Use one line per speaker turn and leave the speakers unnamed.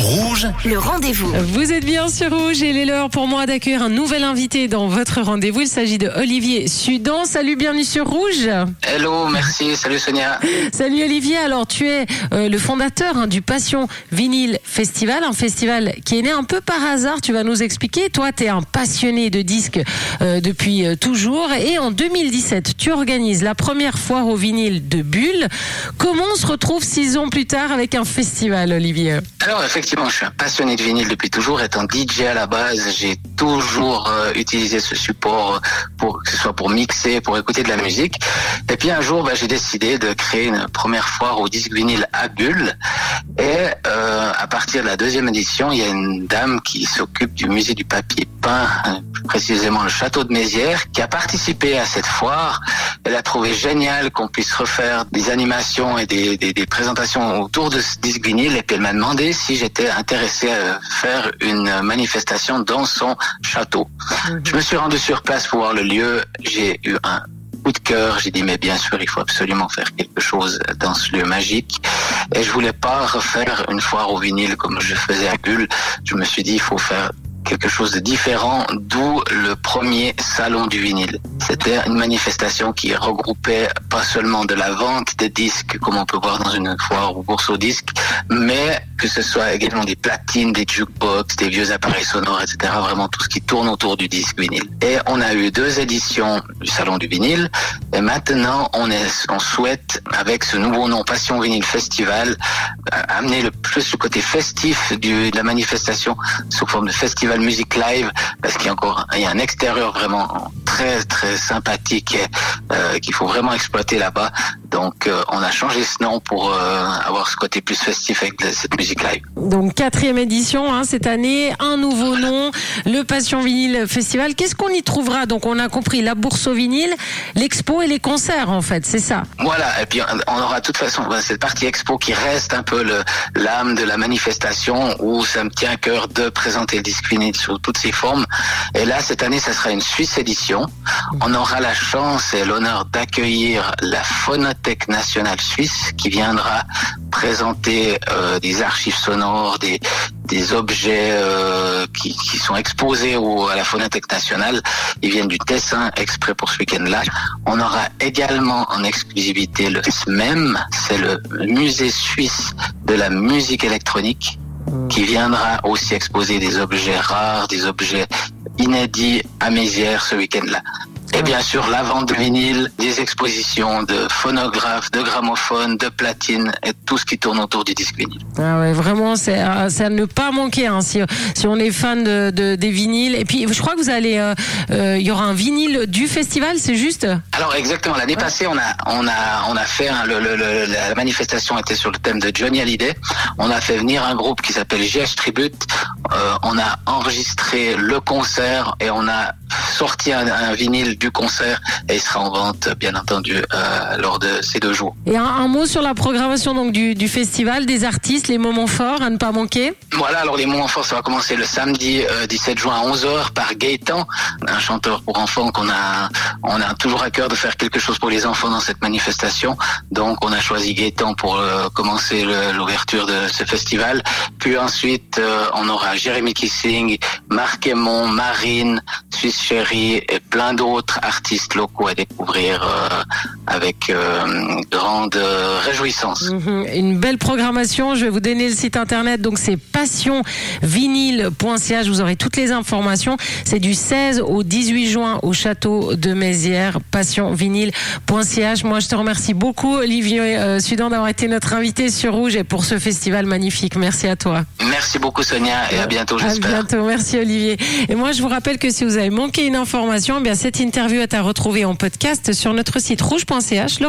Rouge,
Le rendez-vous.
Vous êtes bien sur Rouge et il est l'heure pour moi d'accueillir un nouvel invité dans votre rendez-vous. Il s'agit de Olivier Sudan. Salut, bienvenue sur Rouge.
Hello, merci, salut Sonia.
Salut Olivier. Alors tu es euh, le fondateur hein, du Passion Vinyle Festival, un festival qui est né un peu par hasard. Tu vas nous expliquer. Toi, tu es un passionné de disques euh, depuis euh, toujours. Et en 2017, tu organises la première foire au vinyle de Bulle. Comment on se retrouve six ans plus tard avec un festival, Olivier?
Alors effectivement, je suis un passionné de vinyle depuis toujours. Étant DJ à la base, j'ai toujours euh, utilisé ce support pour que ce soit pour mixer, pour écouter de la musique. Et puis un jour, bah, j'ai décidé de créer une première foire au disque vinyle à Bulle. Et euh, à partir de la deuxième édition, il y a une dame qui s'occupe du musée du papier peint, plus précisément le château de Mézières, qui a participé à cette foire. Elle a trouvé génial qu'on puisse refaire des animations et des, des, des présentations autour de ce disque vinyle. Et puis elle m'a demandé si j'étais intéressé à faire une manifestation dans son château. Je me suis rendu sur place pour voir le lieu. J'ai eu un coup de cœur. J'ai dit mais bien sûr il faut absolument faire quelque chose dans ce lieu magique. Et je voulais pas refaire une foire au vinyle comme je faisais à Bulle. Je me suis dit il faut faire quelque chose de différent, d'où le premier salon du vinyle. C'était une manifestation qui regroupait pas seulement de la vente de disques, comme on peut voir dans une foire ou bourse aux disques, mais que ce soit également des platines, des jukebox, des vieux appareils sonores, etc. Vraiment tout ce qui tourne autour du disque vinyle. Et on a eu deux éditions du salon du vinyle, et maintenant on, est, on souhaite, avec ce nouveau nom Passion Vinyle Festival, amener le plus le côté festif de la manifestation sous forme de festival musique live parce qu'il y a encore il y a un extérieur vraiment très très sympathique euh, qu'il faut vraiment exploiter là-bas. Donc euh, on a changé ce nom pour euh, avoir ce côté plus festif avec cette musique live.
Donc quatrième édition hein, cette année, un nouveau nom, le Passion Vinyle Festival. Qu'est-ce qu'on y trouvera? Donc on a compris la bourse au vinyle, l'expo et les concerts en fait, c'est ça?
Voilà, et puis on aura de toute façon ben, cette partie expo qui reste un peu l'âme de la manifestation où ça me tient à cœur de présenter le disque vinyle sous toutes ses formes. Et là, cette année, ça sera une Suisse édition. On aura la chance et l'honneur d'accueillir la Phonothèque nationale suisse qui viendra présenter euh, des archives sonores, des, des objets euh, qui, qui sont exposés au, à la Phonothèque nationale. Ils viennent du Tessin exprès pour ce week-end-là. On aura également en exclusivité le SMEM, c'est le musée suisse de la musique électronique qui viendra aussi exposer des objets rares, des objets inédits à Mézières ce week-end-là. Et bien sûr, la vente de vinyle, des expositions de phonographes, de gramophones, de platines et tout ce qui tourne autour du disque vinyle.
Ah ouais, vraiment, c'est à, c'est à ne pas manquer hein, si, si on est fan de, de- des vinyles. Et puis, je crois que vous allez, euh, euh, il y aura un vinyle du festival, c'est juste?
Alors exactement, l'année passée, on a on a on a fait un- le, le- le- la manifestation était sur le thème de Johnny Hallyday. On a fait venir un groupe qui s'appelle GH Tribute. Euh, on a enregistré le concert et on a sorti un, un vinyle du concert et il sera en vente bien entendu euh, lors de ces deux jours.
Et un, un mot sur la programmation donc du, du festival, des artistes, les moments forts à ne pas manquer?
Voilà, alors les moments forts, ça va commencer le samedi euh, 17 juin à 11h par Gaëtan, un chanteur pour enfants qu'on a, on a toujours à cœur de faire quelque chose pour les enfants dans cette manifestation. Donc on a choisi Gaëtan pour euh, commencer l'ouverture de ce festival. Puis ensuite, euh, on aura Jérémy Kissing, Marc Aymon, Marine, Suisse Et plein d'autres artistes locaux à découvrir euh, avec euh, grande euh, réjouissance.
Mhm. Une belle programmation. Je vais vous donner le site internet. Donc c'est passionvinyle.ch. Vous aurez toutes les informations. C'est du 16 au 18 juin au château de Mézières. Passionvinyle.ch. Moi, je te remercie beaucoup, Olivier euh, Sudan, d'avoir été notre invité sur Rouge et pour ce festival magnifique. Merci à toi.
Merci beaucoup Sonia et à bientôt
À
j'espère.
bientôt. Merci, Olivier. Et moi, je vous rappelle que si vous avez manqué une information, eh bien cette interview est à retrouver en podcast sur notre site rouge.ch.